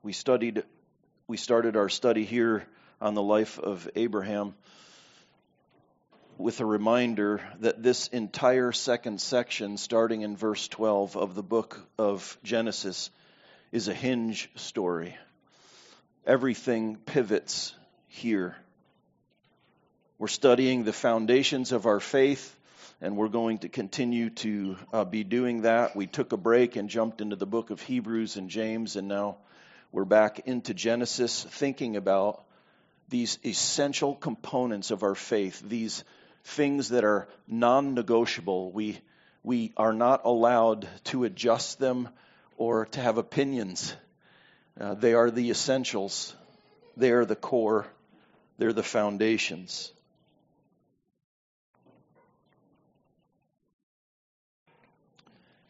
We studied, we started our study here on the life of Abraham with a reminder that this entire second section, starting in verse 12 of the book of Genesis, is a hinge story. Everything pivots here. We're studying the foundations of our faith, and we're going to continue to uh, be doing that. We took a break and jumped into the book of Hebrews and James, and now we're back into Genesis, thinking about these essential components of our faith, these things that are non negotiable. We, we are not allowed to adjust them or to have opinions. Uh, they are the essentials, they are the core, they're the foundations.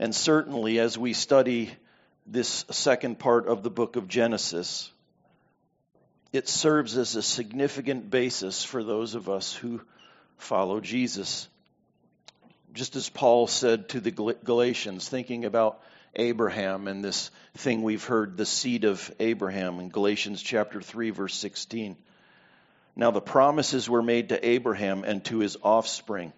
And certainly, as we study this second part of the book of Genesis, it serves as a significant basis for those of us who follow Jesus. Just as Paul said to the Galatians, thinking about Abraham and this thing we've heard, the seed of Abraham in Galatians chapter 3, verse 16. Now the promises were made to Abraham and to his offspring.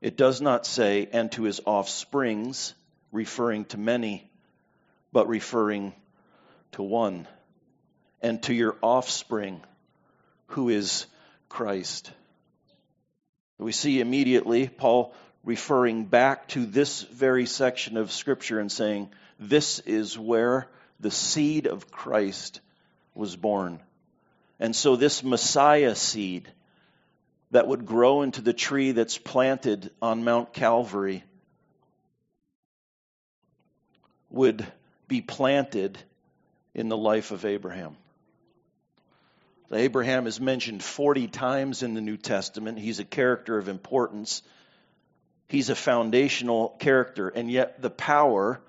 It does not say, and to his offsprings, referring to many, but referring to one, and to your offspring, who is Christ. We see immediately Paul referring back to this very section of Scripture and saying, This is where the seed of Christ was born. And so, this Messiah seed that would grow into the tree that's planted on Mount Calvary would be planted in the life of Abraham. Abraham is mentioned 40 times in the New Testament. He's a character of importance. He's a foundational character, and yet the power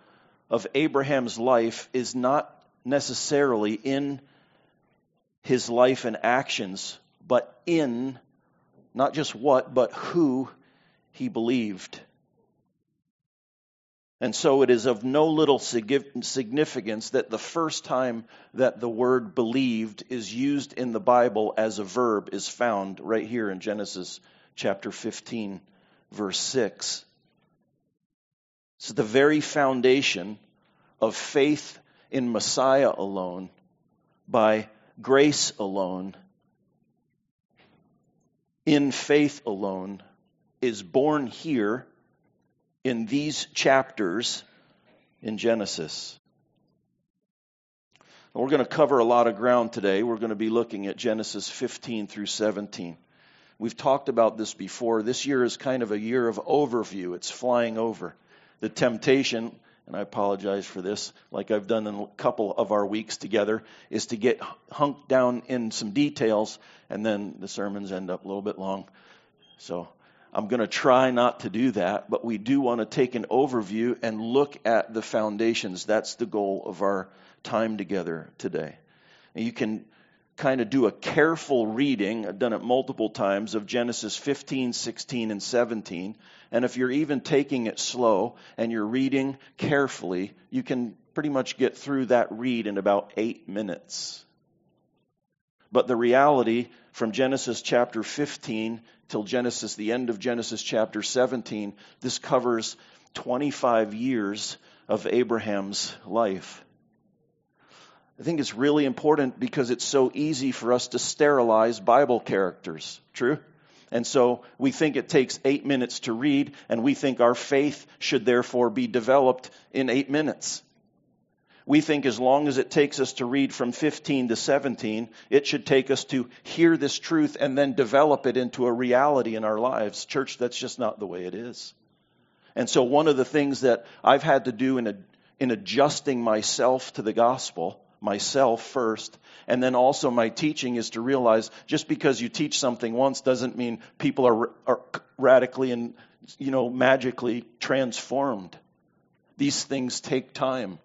of Abraham's life is not necessarily in his life and actions, but in not just what, but who he believed. And so it is of no little significance that the first time that the word believed is used in the Bible as a verb is found right here in Genesis chapter 15, verse 6. So the very foundation of faith in Messiah alone, by grace alone, in faith alone, is born here in these chapters in Genesis. we're going to cover a lot of ground today. We're going to be looking at Genesis 15 through 17. We've talked about this before. This year is kind of a year of overview, it's flying over. The temptation, and I apologize for this, like I've done in a couple of our weeks together, is to get hunked down in some details, and then the sermons end up a little bit long. So I'm going to try not to do that, but we do want to take an overview and look at the foundations. That's the goal of our time together today. And you can kind of do a careful reading, I've done it multiple times, of Genesis 15, 16, and 17. And if you're even taking it slow and you're reading carefully, you can pretty much get through that read in about eight minutes. But the reality from Genesis chapter 15 till Genesis, the end of Genesis chapter 17, this covers 25 years of Abraham's life. I think it's really important because it's so easy for us to sterilize Bible characters. True? And so we think it takes eight minutes to read, and we think our faith should therefore be developed in eight minutes. We think as long as it takes us to read from 15 to 17, it should take us to hear this truth and then develop it into a reality in our lives. Church, that's just not the way it is. And so, one of the things that I've had to do in, a, in adjusting myself to the gospel, myself first, and then also my teaching is to realize just because you teach something once doesn't mean people are, are radically and you know magically transformed. These things take time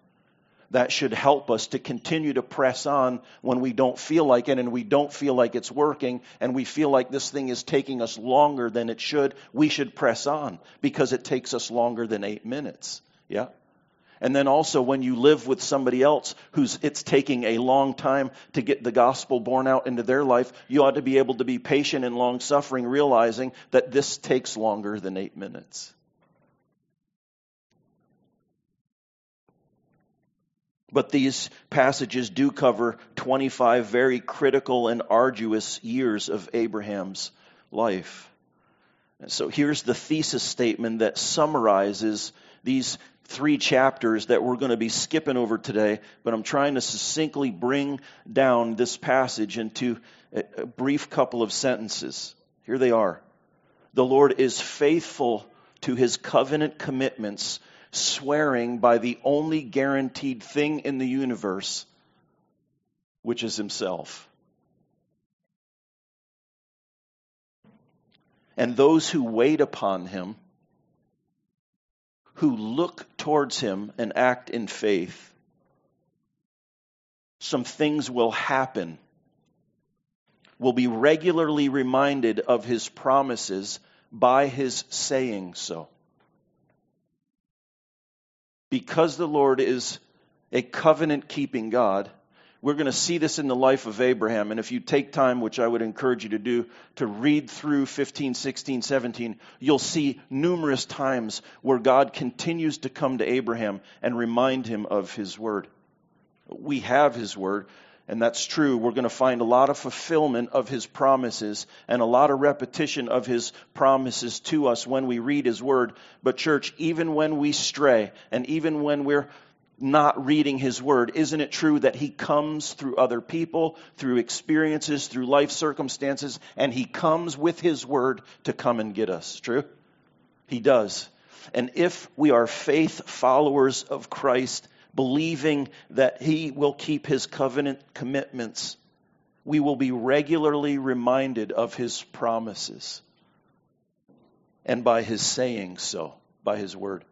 that should help us to continue to press on when we don't feel like it and we don't feel like it's working and we feel like this thing is taking us longer than it should. We should press on because it takes us longer than eight minutes. Yeah? And then also when you live with somebody else who's it's taking a long time to get the gospel born out into their life, you ought to be able to be patient and long suffering, realizing that this takes longer than eight minutes. But these passages do cover 25 very critical and arduous years of Abraham's life. And so here's the thesis statement that summarizes these three chapters that we're going to be skipping over today, but I'm trying to succinctly bring down this passage into a, brief couple of sentences. Here they are. The Lord is faithful to his covenant commitments, swearing by the only guaranteed thing in the universe, which is himself. And those who wait upon him who look towards him and act in faith, some things will happen. Will be regularly reminded of his promises by his saying so. Because the Lord is a covenant keeping God, we're going to see this in the life of Abraham. And if you take time, which I would encourage you to do, to read through 15, 16, 17, you'll see numerous times where God continues to come to Abraham and remind him of his word. We have his word, and that's true. We're going to find a lot of fulfillment of his promises and a lot of repetition of his promises to us when we read his word. But, church, even when we stray and even when we're not reading his word, isn't it true that he comes through other people, through experiences, through life circumstances, and he comes with his word to come and get us? True? He does. And if we are faith followers of Christ, believing that he will keep his covenant commitments, we will be regularly reminded of his promises and by his saying so, by his word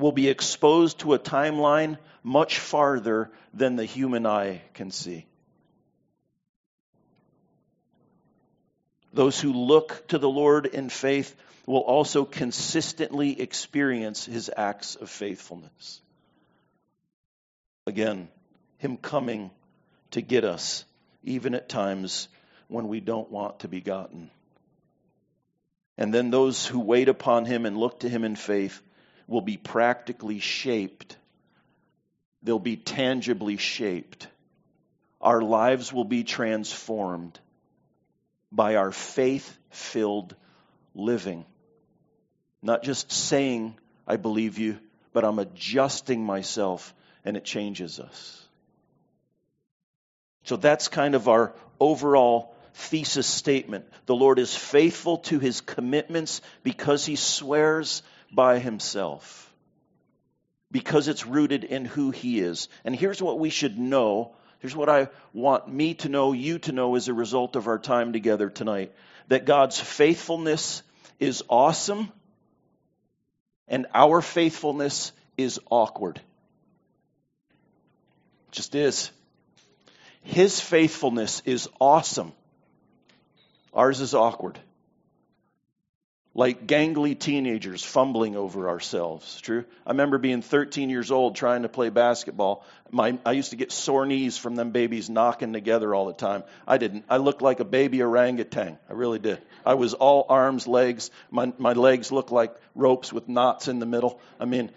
We'll be exposed to a timeline much farther than the human eye can see. Those who look to the Lord in faith will also consistently experience his acts of faithfulness. Again, him coming to get us, even at times when we don't want to be gotten. And then those who wait upon him and look to him in faith will be practically shaped. They'll be tangibly shaped. Our lives will be transformed by our faith filled living. Not just saying, I believe you, but I'm adjusting myself and it changes us. So that's kind of our overall thesis statement. The Lord is faithful to his commitments because he swears by himself because it's rooted in who he is. And here's what we should know. Here's what I want me to know, you to know as a result of our time together tonight that God's faithfulness is awesome and our faithfulness is awkward. It just is. His faithfulness is awesome. Ours is awkward like gangly teenagers fumbling over ourselves. True? I remember being 13 years old trying to play basketball. My, I used to get sore knees from them babies knocking together all the time. I didn't. I looked like a baby orangutan. I really did. I was all arms, legs. My, my legs looked like ropes with knots in the middle. I mean,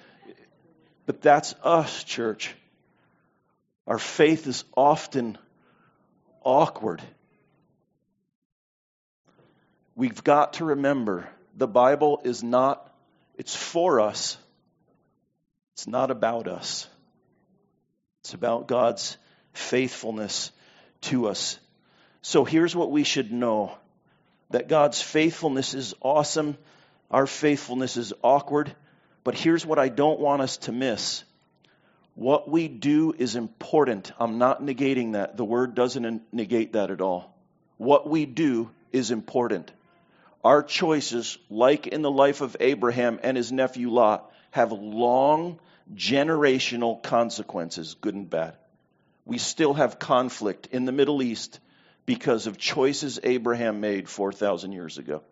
but that's us, church. Our faith is often awkward. We've got to remember the Bible is not, it's for us. It's not about us. It's about God's faithfulness to us. So here's what we should know that God's faithfulness is awesome, our faithfulness is awkward, but here's what I don't want us to miss. What we do is important. I'm not negating that. The word doesn't negate that at all. What we do is important. Our choices, like in the life of Abraham and his nephew Lot, have long generational consequences, good and bad. We still have conflict in the Middle East because of choices Abraham made 4,000 years ago.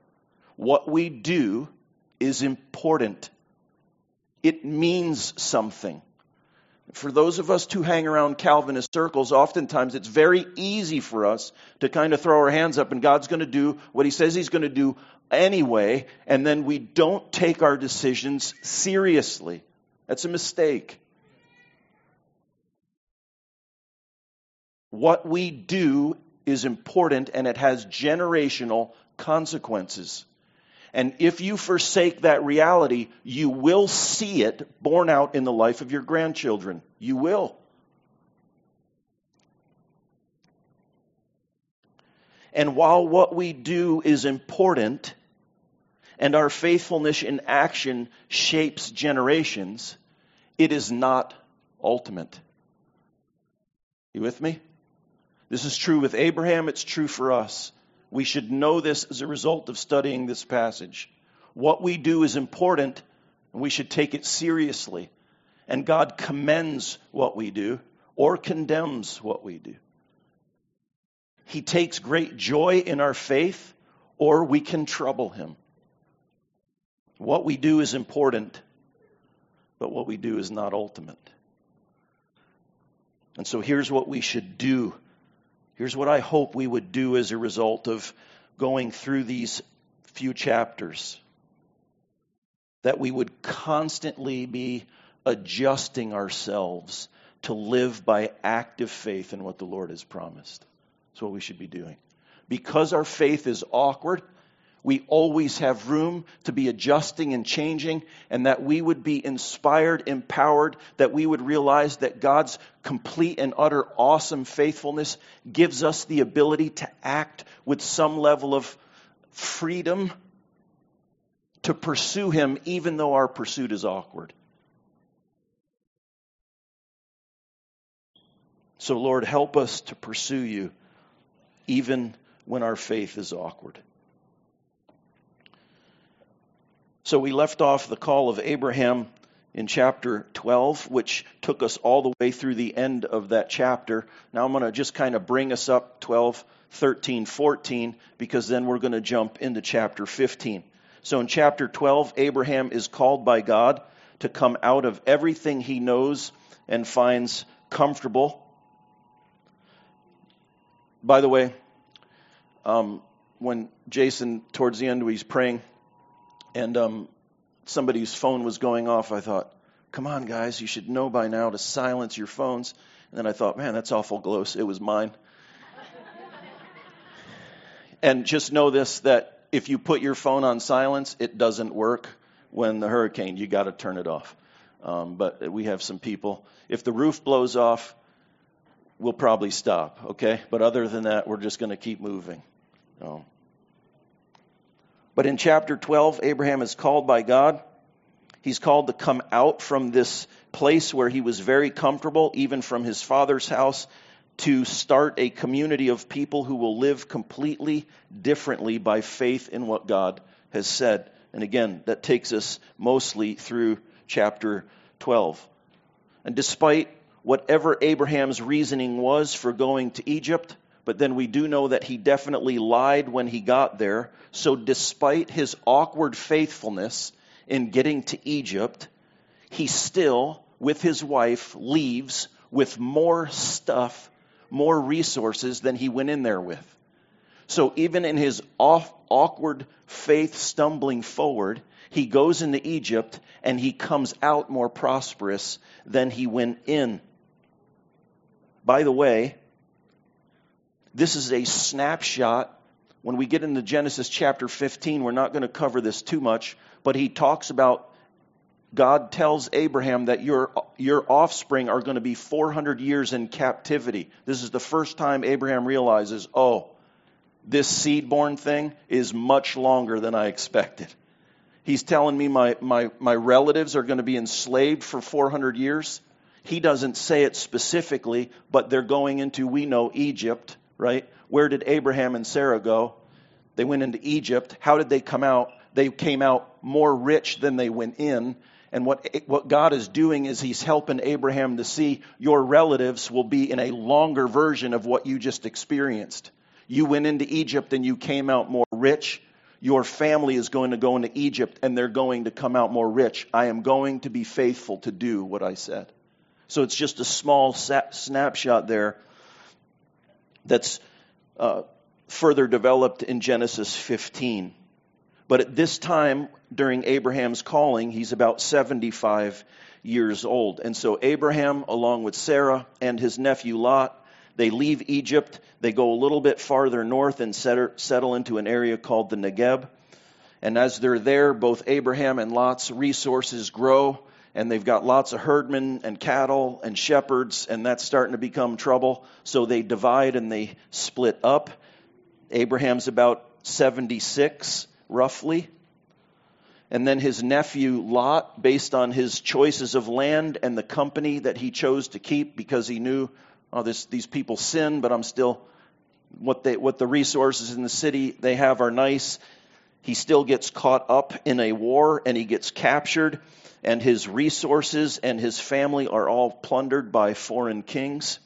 What we do is important. it means something. For those of us who hang around Calvinist circles, oftentimes it's very easy for us to kind of throw our hands up and God's going to do what He says He's going to do anyway, and then we don't take our decisions seriously. That's a mistake. What we do is important and it has generational consequences. And if you forsake that reality, you will see it borne out in the life of your grandchildren. You will. And while what we do is important and our faithfulness in action shapes generations, it is not ultimate. You with me? This is true with Abraham, it's true for us. We should know this as a result of studying this passage. What we do is important, and we should take it seriously. And God commends what we do or condemns what we do. He takes great joy in our faith, or we can trouble him. What we do is important, but what we do is not ultimate. And so here's what we should do Here's what I hope we would do as a result of going through these few chapters that we would constantly be adjusting ourselves to live by active faith in what the Lord has promised. That's what we should be doing. Because our faith is awkward, we always have room to be adjusting and changing, and that we would be inspired, empowered, that we would realize that God's complete and utter awesome faithfulness gives us the ability to act with some level of freedom to pursue Him, even though our pursuit is awkward. So, Lord, help us to pursue you even when our faith is awkward. So we left off the call of Abraham in chapter 12, which took us all the way through the end of that chapter. Now I'm going to just kind of bring us up 12, 13, 14, because then we're going to jump into chapter 15. So in chapter 12, Abraham is called by God to come out of everything he knows and finds comfortable. By the way, um, when Jason, towards the end, he's praying, and um, somebody's phone was going off. I thought, come on, guys, you should know by now to silence your phones. And then I thought, man, that's awful close. It was mine. and just know this that if you put your phone on silence, it doesn't work when the hurricane. You got to turn it off. Um, but we have some people. If the roof blows off, we'll probably stop, okay? But other than that, we're just going to keep moving. Um, but in chapter 12, Abraham is called by God. He's called to come out from this place where he was very comfortable, even from his father's house, to start a community of people who will live completely differently by faith in what God has said. And again, that takes us mostly through chapter 12. And despite whatever Abraham's reasoning was for going to Egypt, but then we do know that he definitely lied when he got there. So, despite his awkward faithfulness in getting to Egypt, he still, with his wife, leaves with more stuff, more resources than he went in there with. So, even in his off, awkward faith stumbling forward, he goes into Egypt and he comes out more prosperous than he went in. By the way, this is a snapshot. When we get into Genesis chapter 15, we're not going to cover this too much, but he talks about God tells Abraham that your, your offspring are going to be 400 years in captivity. This is the first time Abraham realizes, oh, this seed born thing is much longer than I expected. He's telling me my, my, my relatives are going to be enslaved for 400 years. He doesn't say it specifically, but they're going into, we know, Egypt right? Where did Abraham and Sarah go? They went into Egypt. How did they come out? They came out more rich than they went in. And what, what God is doing is He's helping Abraham to see your relatives will be in a longer version of what you just experienced. You went into Egypt and you came out more rich. Your family is going to go into Egypt and they're going to come out more rich. I am going to be faithful to do what I said. So it's just a small snapshot there that's uh, further developed in Genesis 15. But at this time, during Abraham's calling, he's about 75 years old. And so Abraham, along with Sarah and his nephew Lot, they leave Egypt. They go a little bit farther north and settle into an area called the Negeb. And as they're there, both Abraham and Lot's resources grow, and they've got lots of herdmen and cattle and shepherds, and that's starting to become trouble. So they divide and they split up. Abraham's about 76, roughly. And then his nephew Lot, based on his choices of land and the company that he chose to keep because he knew oh, this, these people sin, but I'm still, what, they, what the resources in the city they have are nice. He still gets caught up in a war and he gets captured, and his resources and his family are all plundered by foreign kings.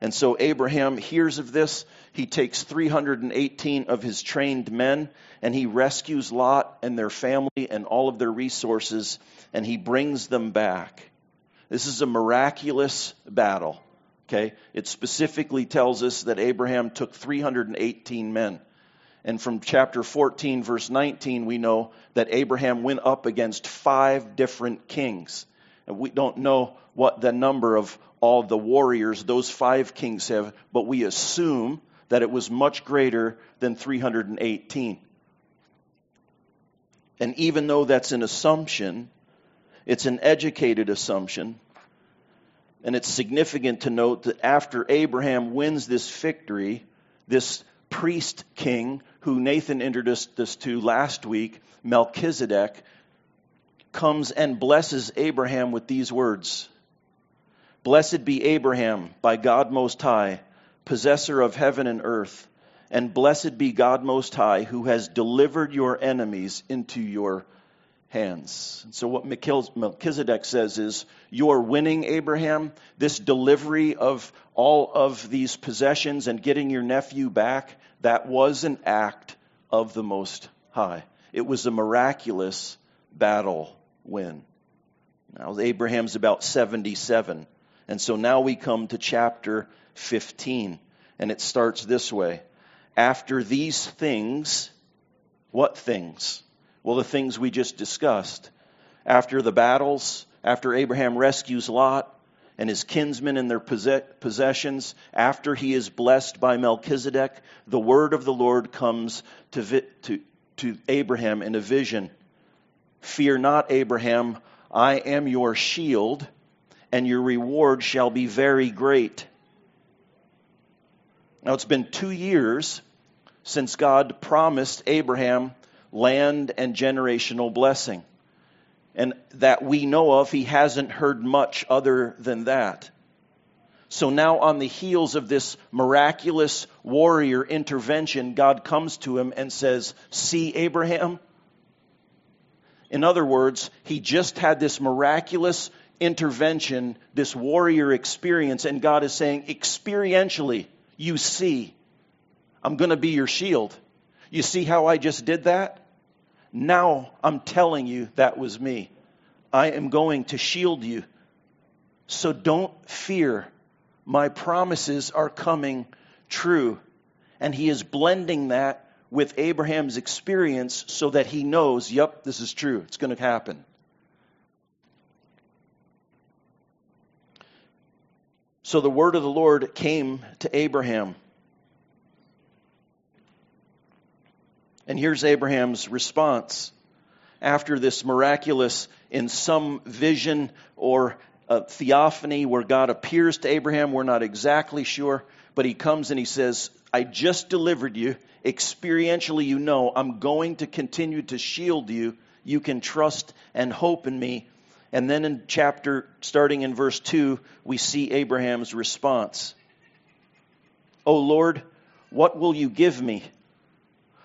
And so Abraham hears of this. He takes 318 of his trained men and he rescues Lot and their family and all of their resources and he brings them back. This is a miraculous battle. Okay? It specifically tells us that Abraham took 318 men. And from chapter 14, verse 19, we know that Abraham went up against five different kings. And we don't know what the number of all the warriors those five kings have, but we assume that it was much greater than 318. And even though that's an assumption, it's an educated assumption. And it's significant to note that after Abraham wins this victory, this priest king, who Nathan introduced us to last week, Melchizedek, comes and blesses Abraham with these words Blessed be Abraham by God Most High, possessor of heaven and earth. And blessed be God Most High, who has delivered your enemies into your hands. so, what Melchizedek says is, You're winning, Abraham. This delivery of all of these possessions and getting your nephew back, that was an act of the Most High. It was a miraculous battle win. Now, Abraham's about 77. And so now we come to chapter 15. And it starts this way after these things, what things? Well, the things we just discussed. After the battles, after Abraham rescues Lot and his kinsmen and their possessions, after he is blessed by Melchizedek, the word of the Lord comes to, to, to Abraham in a vision. Fear not, Abraham, I am your shield, and your reward shall be very great. Now, it's been two years since God promised Abraham land and generational blessing. And that we know of, he hasn't heard much other than that. So now, on the heels of this miraculous warrior intervention, God comes to him and says, See, Abraham? In other words, he just had this miraculous intervention, this warrior experience, and God is saying, experientially, you see, I'm going to be your shield. You see how I just did that? Now I'm telling you that was me. I am going to shield you. So don't fear. My promises are coming true. And he is blending that with Abraham's experience so that he knows, yep, this is true. It's going to happen. So the word of the Lord came to Abraham. And here's Abraham's response. After this miraculous, in some vision or theophany where God appears to Abraham, we're not exactly sure, but he comes and he says, I just delivered you. Experientially, you know, I'm going to continue to shield you. You can trust and hope in me. And then in chapter, starting in verse 2, we see Abraham's response O Lord, what will you give me?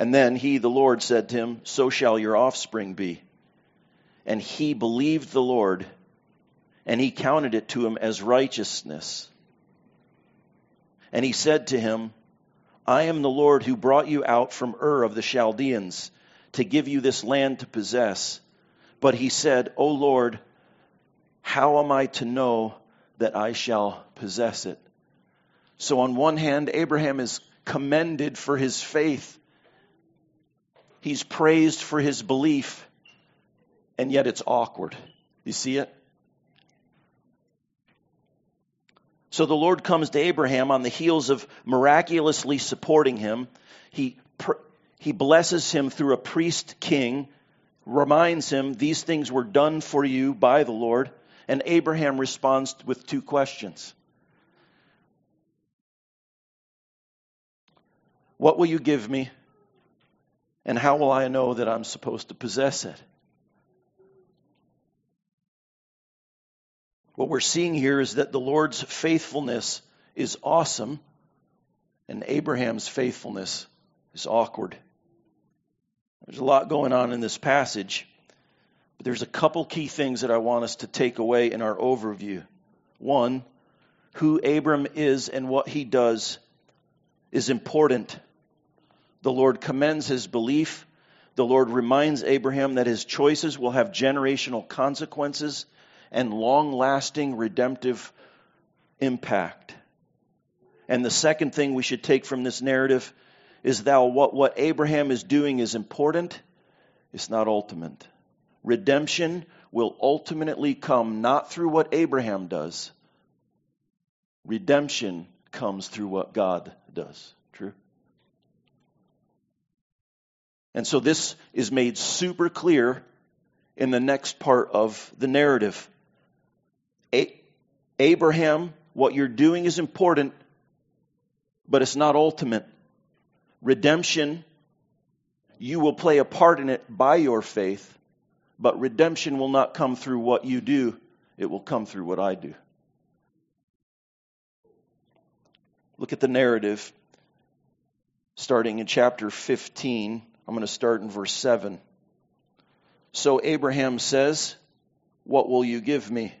And then he, the Lord, said to him, So shall your offspring be. And he believed the Lord, and he counted it to him as righteousness. And he said to him, I am the Lord who brought you out from Ur of the Chaldeans to give you this land to possess. But he said, O Lord, how am I to know that I shall possess it? So, on one hand, Abraham is commended for his faith, he's praised for his belief, and yet it's awkward. You see it? So the Lord comes to Abraham on the heels of miraculously supporting him. He, he blesses him through a priest king, reminds him these things were done for you by the Lord. And Abraham responds with two questions What will you give me? And how will I know that I'm supposed to possess it? What we're seeing here is that the Lord's faithfulness is awesome, and Abraham's faithfulness is awkward. There's a lot going on in this passage, but there's a couple key things that I want us to take away in our overview. One, who Abram is and what he does is important. The Lord commends his belief. The Lord reminds Abraham that his choices will have generational consequences and long lasting redemptive impact. And the second thing we should take from this narrative is that what, what Abraham is doing is important, it's not ultimate. Redemption will ultimately come not through what Abraham does, redemption comes through what God does. True? And so this is made super clear in the next part of the narrative. Abraham, what you're doing is important, but it's not ultimate. Redemption, you will play a part in it by your faith, but redemption will not come through what you do, it will come through what I do. Look at the narrative starting in chapter 15. I'm going to start in verse 7. So Abraham says, What will you give me?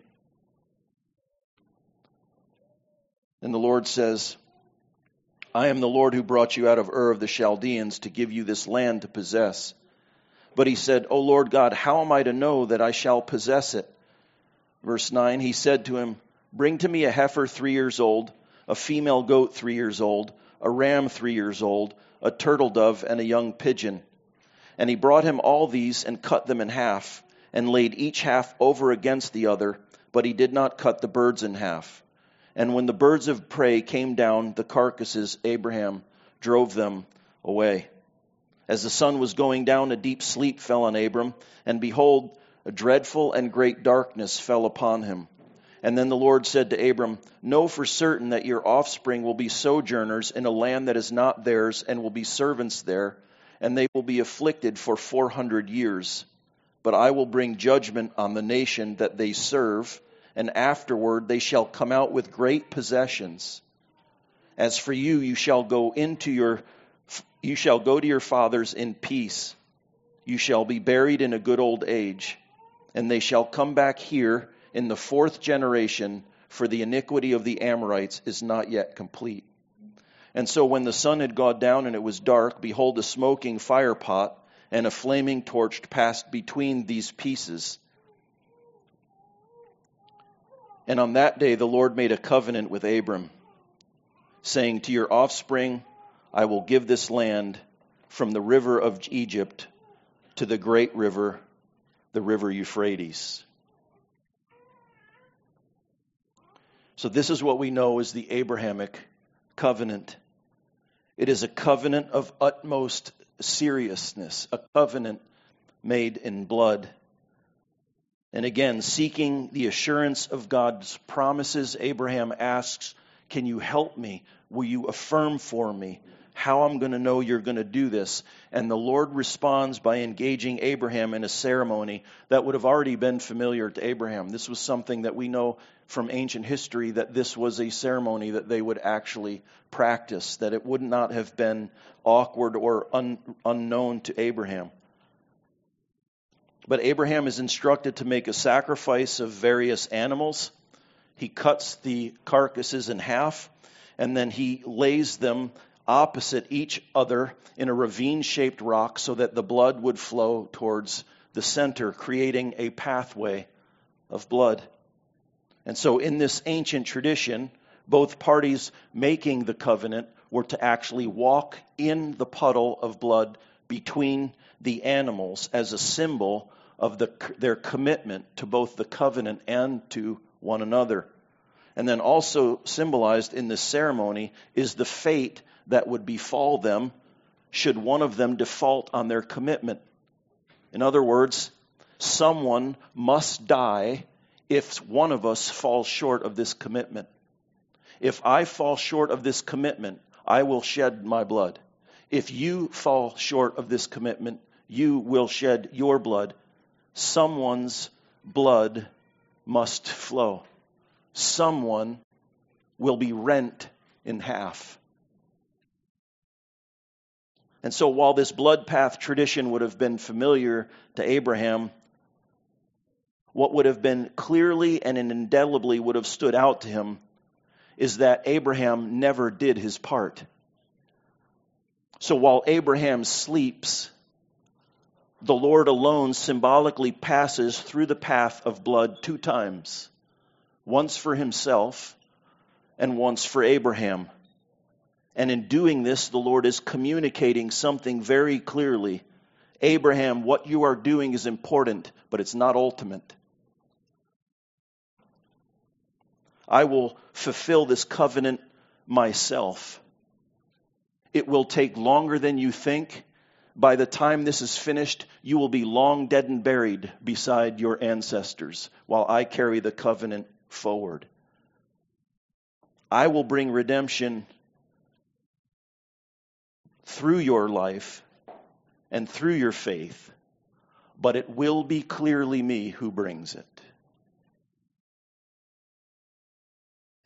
And the Lord says, I am the Lord who brought you out of Ur of the Chaldeans to give you this land to possess. But he said, O Lord God, how am I to know that I shall possess it? Verse 9, he said to him, Bring to me a heifer three years old, a female goat three years old, a ram three years old, a turtle dove, and a young pigeon. And he brought him all these and cut them in half, and laid each half over against the other, but he did not cut the birds in half. And when the birds of prey came down, the carcasses, Abraham drove them away. As the sun was going down, a deep sleep fell on Abram, and behold, a dreadful and great darkness fell upon him. And then the Lord said to Abram, Know for certain that your offspring will be sojourners in a land that is not theirs, and will be servants there, and they will be afflicted for four hundred years. But I will bring judgment on the nation that they serve and afterward they shall come out with great possessions. As for you, you shall go into your you shall go to your fathers in peace. You shall be buried in a good old age, and they shall come back here in the fourth generation, for the iniquity of the Amorites is not yet complete. And so when the sun had gone down and it was dark, behold, a smoking firepot and a flaming torch passed between these pieces. And on that day, the Lord made a covenant with Abram, saying, To your offspring, I will give this land from the river of Egypt to the great river, the river Euphrates. So, this is what we know as the Abrahamic covenant. It is a covenant of utmost seriousness, a covenant made in blood. And again, seeking the assurance of God's promises, Abraham asks, Can you help me? Will you affirm for me? how I'm going to know you're going to do this. And the Lord responds by engaging Abraham in a ceremony that would have already been familiar to Abraham. This was something that we know from ancient history that this was a ceremony that they would actually practice, that it would not have been awkward or un- unknown to Abraham. But Abraham is instructed to make a sacrifice of various animals. He cuts the carcasses in half and then he lays them opposite each other in a ravine shaped rock so that the blood would flow towards the center, creating a pathway of blood. And so, in this ancient tradition, both parties making the covenant were to actually walk in the puddle of blood between the animals as a symbol of the, their commitment to both the covenant and to one another. And then also symbolized in this ceremony is the fate that would befall them should one of them default on their commitment. In other words, someone must die if one of us falls short of this commitment. If I fall short of this commitment, I will shed my blood. If you fall short of this commitment, you will shed your blood. Someone's blood must flow someone will be rent in half. And so, while this blood path tradition would have been familiar to Abraham, what would have been clearly and indelibly would have stood out to him is that Abraham never did his part. So, while Abraham sleeps, the Lord alone symbolically passes through the path of blood two times once for himself and once for Abraham. And in doing this, the Lord is communicating something very clearly. Abraham, what you are doing is important, but it's not ultimate. I will fulfill this covenant myself. It will take longer than you think. By the time this is finished, you will be long dead and buried beside your ancestors while I carry the covenant forward. I will bring redemption through your life and through your faith, but it will be clearly me who brings it.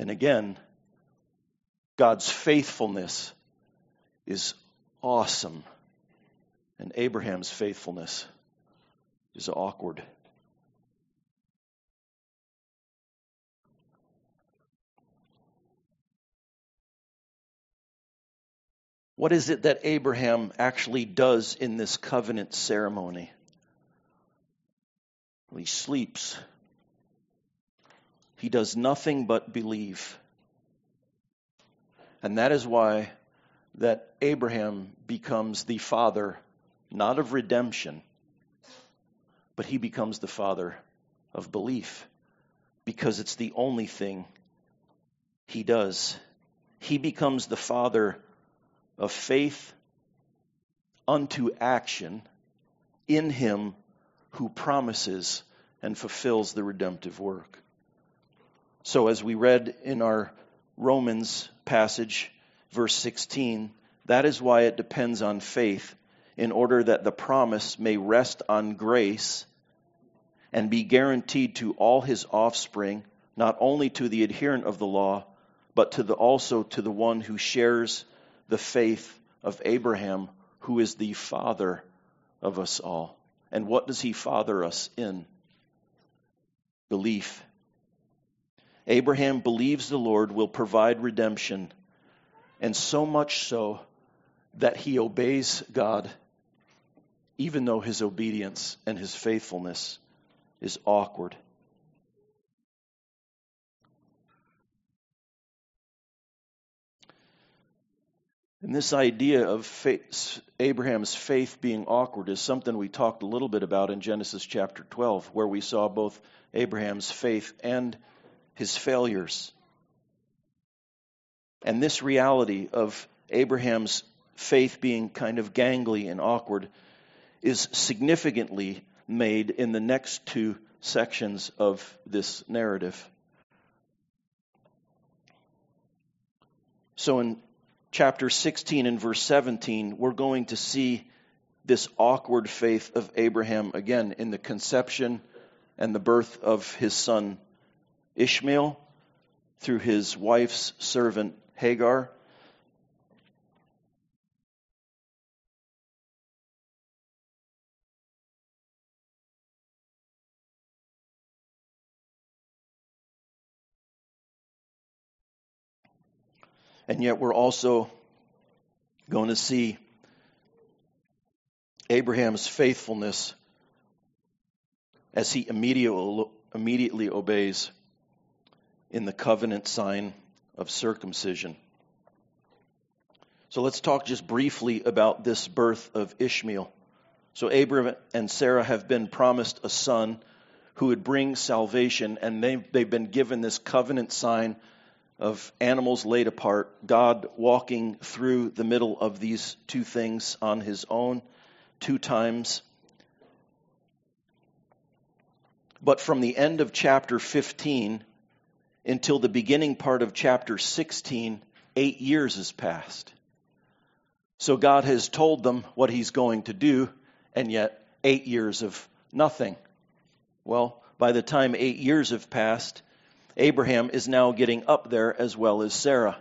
And again, God's faithfulness is awesome, and Abraham's faithfulness is awkward. What is it that Abraham actually does in this covenant ceremony? Well, he sleeps. He does nothing but believe. And that is why that Abraham becomes the father not of redemption, but he becomes the father of belief because it's the only thing he does. He becomes the father of faith unto action in him who promises and fulfills the redemptive work. So, as we read in our Romans passage, verse 16, that is why it depends on faith, in order that the promise may rest on grace and be guaranteed to all his offspring, not only to the adherent of the law, but to the, also to the one who shares the faith of Abraham, who is the father of us all. And what does he father us in? Belief. Abraham believes the Lord will provide redemption, and so much so that he obeys God, even though his obedience and his faithfulness is awkward. And this idea of faith, Abraham's faith being awkward is something we talked a little bit about in Genesis chapter 12, where we saw both Abraham's faith and his failures. And this reality of Abraham's faith being kind of gangly and awkward is significantly made in the next two sections of this narrative. So in chapter 16 and verse 17, we're going to see this awkward faith of Abraham again in the conception and the birth of his son Ishmael through his wife's servant Hagar. And yet, we're also going to see Abraham's faithfulness as he immediately, immediately obeys in the covenant sign of circumcision. So let's talk just briefly about this birth of Ishmael. So Abraham and Sarah have been promised a son who would bring salvation, and they've, they've been given this covenant sign of animals laid apart, God walking through the middle of these two things on his own two times. But from the end of chapter 15 until the beginning part of chapter 16, eight years has passed. So God has told them what he's going to do, and yet eight years of nothing. Well, by the time eight years have passed, Abraham is now getting up there as well as Sarah.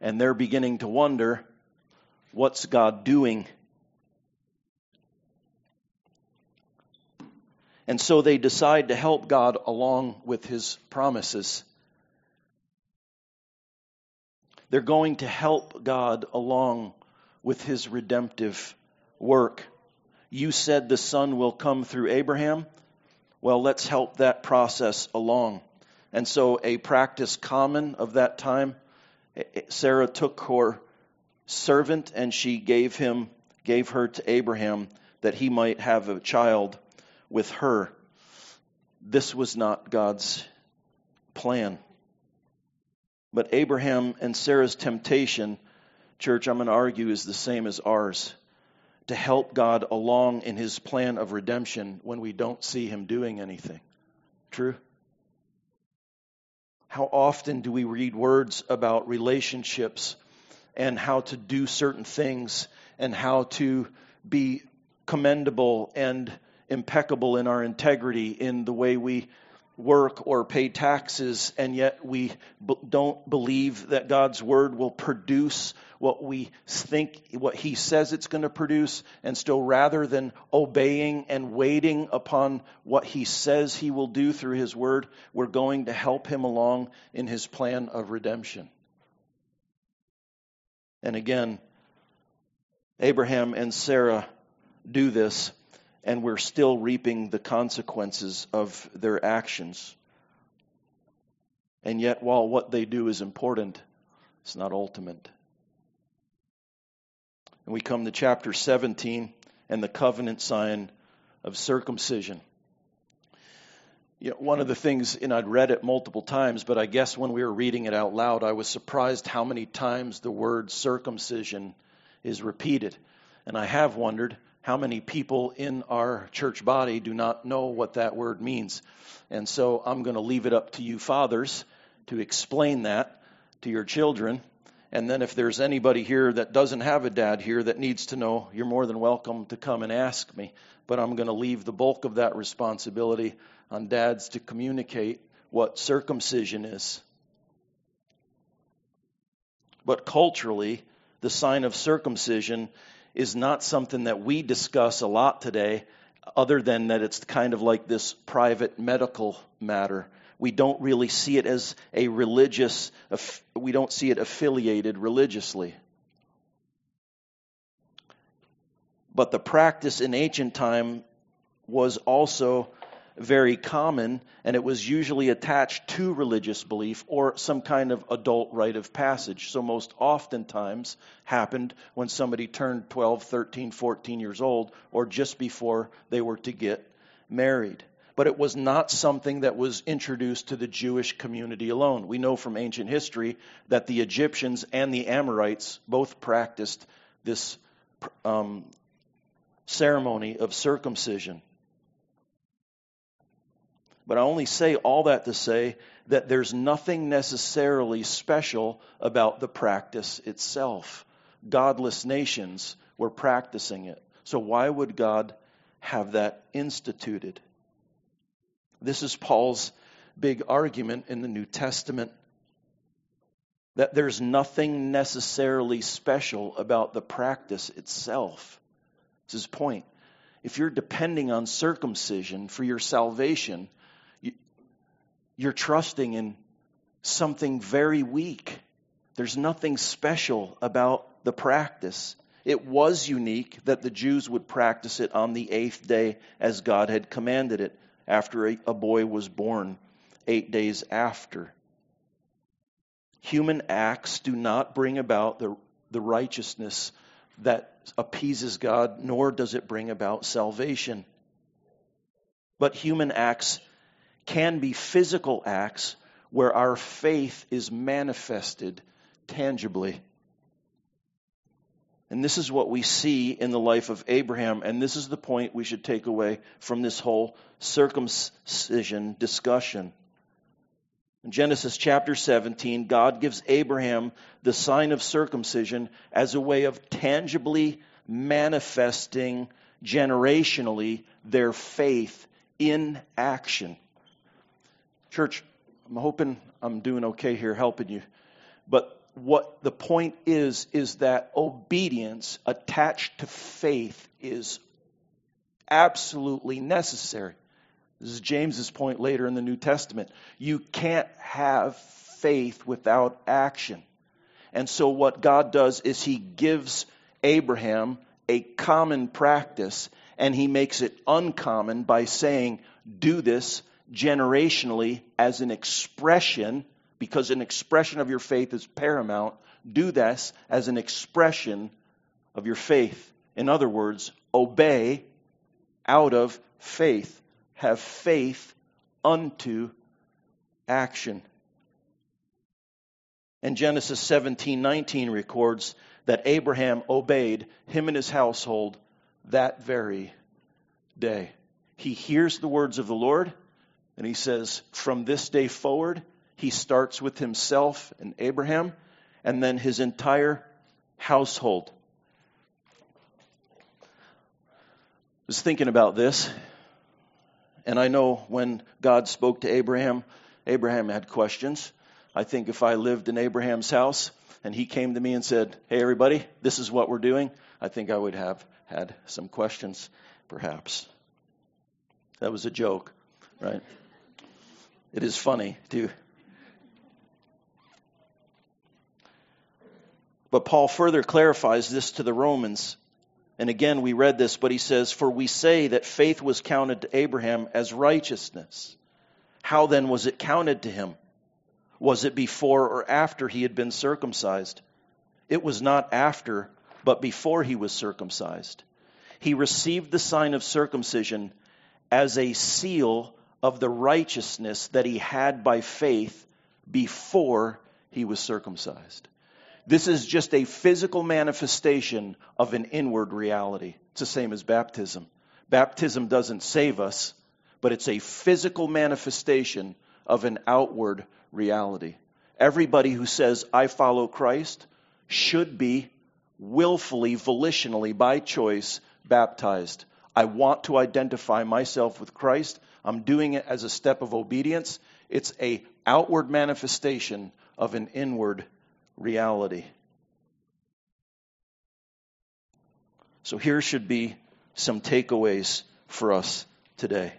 And they're beginning to wonder what's God doing? And so they decide to help God along with his promises. They're going to help God along with his redemptive work. You said the son will come through Abraham. Well, let's help that process along. And so, a practice common of that time, eh, eh, Sarah took her servant and she gave him gave her to Abraham that he might have a child with her. This was not God's plan. But Abraham and Sarah's temptation, church, I'm going to argue, is the same as ours to help God along in his plan of redemption when we don't see him doing anything. True? How often do we read words about relationships and how to do certain things and how to be commendable and impeccable in our integrity in the way we work or pay taxes, and yet we b- don't believe that God's word will produce what we think, what He says it's going to produce, and still rather than obeying and waiting upon what He says He will do through His word, we're going to help Him along in His plan of redemption. And again, Abraham and Sarah do this and we're still reaping the consequences of their actions. And yet, while what they do is important, it's not ultimate. And we come to chapter 17 and the covenant sign of circumcision. You know, one of the things, and I'd read it multiple times, but I guess when we were reading it out loud, I was surprised how many times the word circumcision is repeated. And I have wondered how many people in our church body do not know what that word means. And so I'm going to leave it up to you, fathers, to explain that to your children. And then if there's anybody here that doesn't have a dad here that needs to know, you're more than welcome to come and ask me. But I'm going to leave the bulk of that responsibility on dads to communicate what circumcision is. But culturally, the sign of circumcision is not something that we discuss a lot today, other than that it's kind of like this private medical matter. We don't really see it as a religious, we don't see it affiliated religiously. But the practice in ancient time was also very common, and it was usually attached to religious belief or some kind of adult rite of passage. So, most oftentimes happened when somebody turned 12, 13, 14 years old, or just before they were to get married. But it was not something that was introduced to the Jewish community alone. We know from ancient history that the Egyptians and the Amorites both practiced this um, ceremony of circumcision. But I only say all that to say that there's nothing necessarily special about the practice itself. Godless nations were practicing it. So, why would God have that instituted? This is Paul's big argument in the New Testament that there's nothing necessarily special about the practice itself. It's his point. If you're depending on circumcision for your salvation, you're trusting in something very weak. There's nothing special about the practice. It was unique that the Jews would practice it on the eighth day as God had commanded it after a, a boy was born, eight days after. Human acts do not bring about the, the righteousness that appeases God, nor does it bring about salvation. But human acts can be physical acts where our faith is manifested tangibly. And this is what we see in the life of Abraham, and this is the point we should take away from this whole circumcision discussion. In Genesis chapter 17, God gives Abraham the sign of circumcision as a way of tangibly manifesting generationally their faith in action. Church, I'm hoping I'm doing okay here helping you. But what the point is, is that obedience attached to faith is absolutely necessary. This is James's point later in the New Testament. You can't have faith without action. And so what God does is he gives Abraham a common practice and he makes it uncommon by saying, do this generationally as an expression, because an expression of your faith is paramount, do this as an expression of your faith. In other words, obey out of faith. Have faith unto action. And Genesis 17 19 records that Abraham obeyed him and his household that very day. He hears the words of the Lord and he says, from this day forward, he starts with himself and Abraham and then his entire household. I was thinking about this, and I know when God spoke to Abraham, Abraham had questions. I think if I lived in Abraham's house and he came to me and said, Hey, everybody, this is what we're doing, I think I would have had some questions, perhaps. That was a joke, right? It is funny, too. But Paul further clarifies this to the Romans. And again, we read this, but he says, For we say that faith was counted to Abraham as righteousness. How then was it counted to him? Was it before or after he had been circumcised? It was not after, but before he was circumcised. He received the sign of circumcision as a seal of the righteousness that he had by faith before he was circumcised. This is just a physical manifestation of an inward reality. It's the same as baptism. Baptism doesn't save us, but it's a physical manifestation of an outward reality. Everybody who says, I follow Christ, should be willfully, volitionally, by choice, baptized. I want to identify myself with Christ. I'm doing it as a step of obedience. It's a outward manifestation of an inward reality. So here should be some takeaways for us today.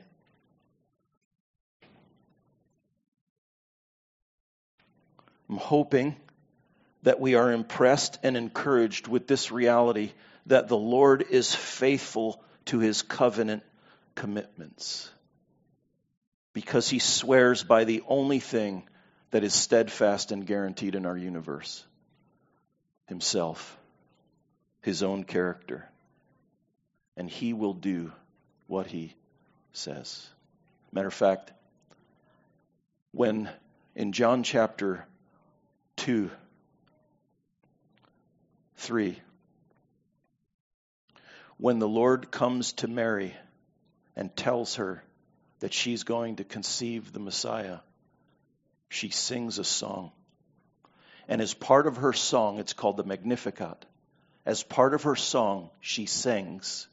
I'm hoping that we are impressed and encouraged with this reality that the Lord is faithful to his covenant commitments because he swears by the only thing that is steadfast and guaranteed in our universe himself, his own character. And he will do what he says. Matter of fact, when in John chapter 2, 3, when the Lord comes to Mary and tells her that she's going to conceive the Messiah, she sings a song. And as part of her song, it's called the Magnificat. As part of her song, she sings,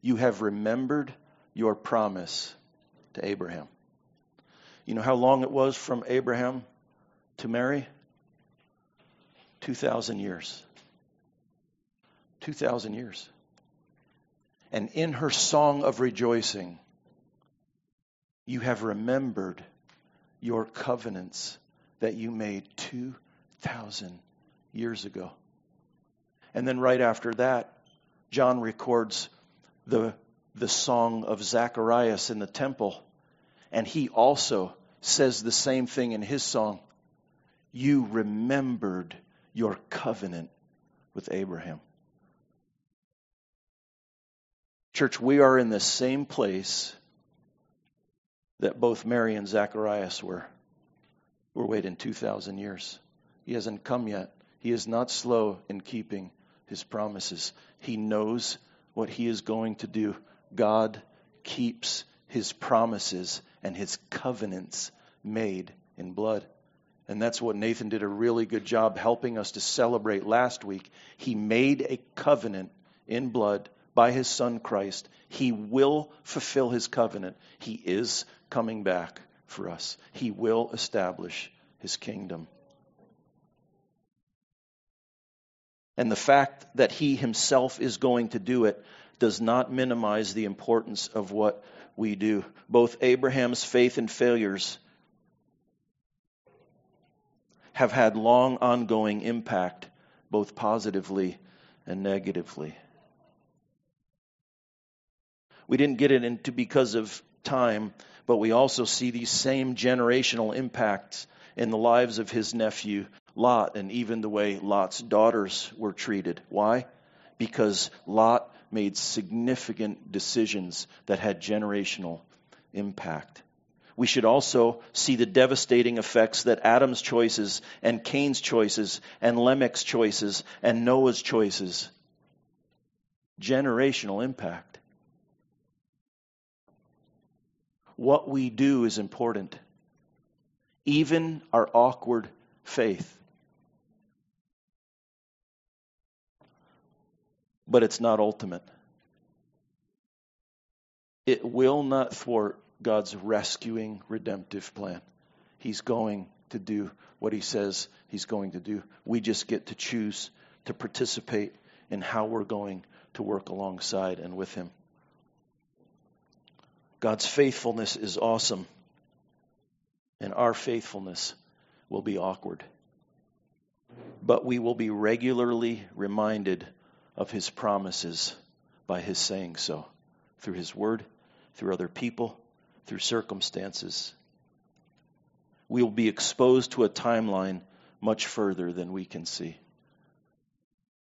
You have remembered your promise to Abraham. You know how long it was from Abraham to Mary? 2,000 years. 2,000 years. And in her song of rejoicing, you have remembered your covenants that you made 2,000 years ago. And then right after that, John records the, the song of Zacharias in the temple. And he also says the same thing in his song. You remembered your covenant with Abraham. Church, we are in the same place that both Mary and Zacharias were. We're waiting 2,000 years. He hasn't come yet. He is not slow in keeping his promises. He knows what he is going to do. God keeps his promises and his covenants made in blood. And that's what Nathan did a really good job helping us to celebrate last week. He made a covenant in blood by his son Christ. He will fulfill his covenant. He is coming back for us. He will establish his kingdom. And the fact that he himself is going to do it does not minimize the importance of what we do. Both Abraham's faith and failures have had long ongoing impact, both positively and negatively. We didn't get it into because of time, but we also see these same generational impacts in the lives of his nephew Lot and even the way Lot's daughters were treated. Why? Because Lot made significant decisions that had generational impact. We should also see the devastating effects that Adam's choices and Cain's choices and Lamech's choices and Noah's choices generational impact. What we do is important. Even our awkward faith. But it's not ultimate. It will not thwart God's rescuing, redemptive plan. He's going to do what He says He's going to do. We just get to choose to participate in how we're going to work alongside and with Him. God's faithfulness is awesome, and our faithfulness will be awkward. But we will be regularly reminded of His promises by His saying so through His Word, through other people, through circumstances. We will be exposed to a timeline much further than we can see.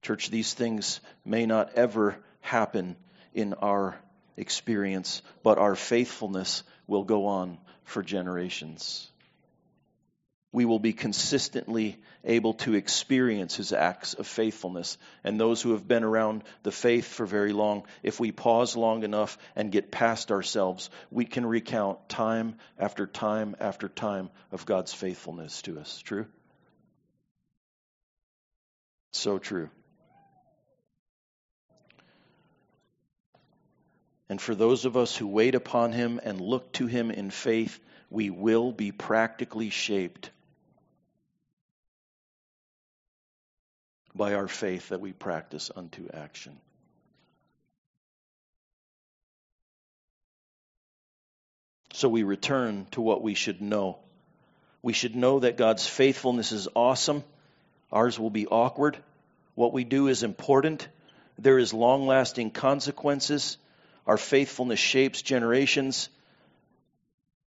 Church, these things may not ever happen in our experience, but our faithfulness will go on for generations we will be consistently able to experience his acts of faithfulness. And those who have been around the faith for very long, if we pause long enough and get past ourselves, we can recount time after time after time of God's faithfulness to us. True? So true. And for those of us who wait upon him and look to him in faith, we will be practically shaped by our faith that we practice unto action. So we return to what we should know. We should know that God's faithfulness is awesome. Ours will be awkward. What we do is important. There is long lasting consequences. Our faithfulness shapes generations,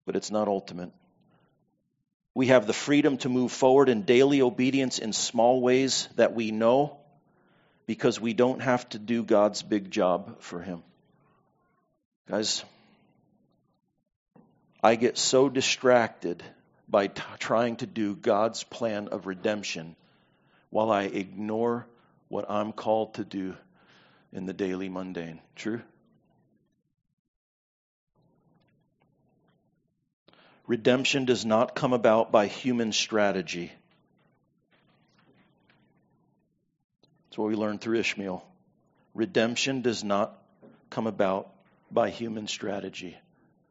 but it's not ultimate. We have the freedom to move forward in daily obedience in small ways that we know because we don't have to do God's big job for Him. Guys, I get so distracted by t- trying to do God's plan of redemption while I ignore what I'm called to do in the daily mundane. True? Redemption does not come about by human strategy. That's what we learned through Ishmael. Redemption does not come about by human strategy.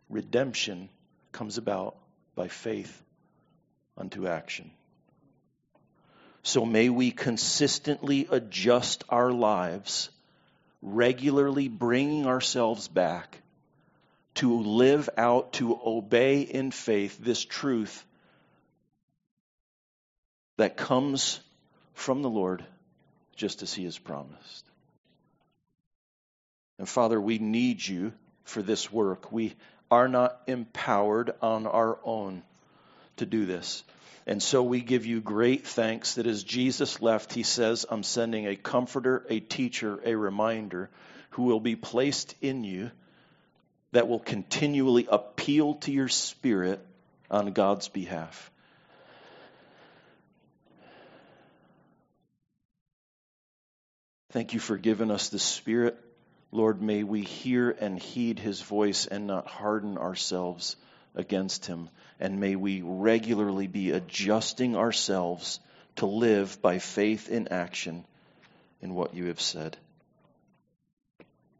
Redemption comes about by faith unto action. So may we consistently adjust our lives, regularly bringing ourselves back to live out, to obey in faith this truth that comes from the Lord just as He has promised. And Father, we need you for this work. We are not empowered on our own to do this. And so we give you great thanks that as Jesus left, he says, I'm sending a comforter, a teacher, a reminder who will be placed in you that will continually appeal to your spirit on God's behalf. Thank you for giving us the Spirit. Lord, may we hear and heed his voice and not harden ourselves against him. And may we regularly be adjusting ourselves to live by faith in action in what you have said.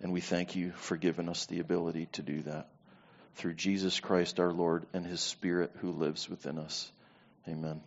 And we thank you for giving us the ability to do that through Jesus Christ our Lord and his Spirit who lives within us. Amen.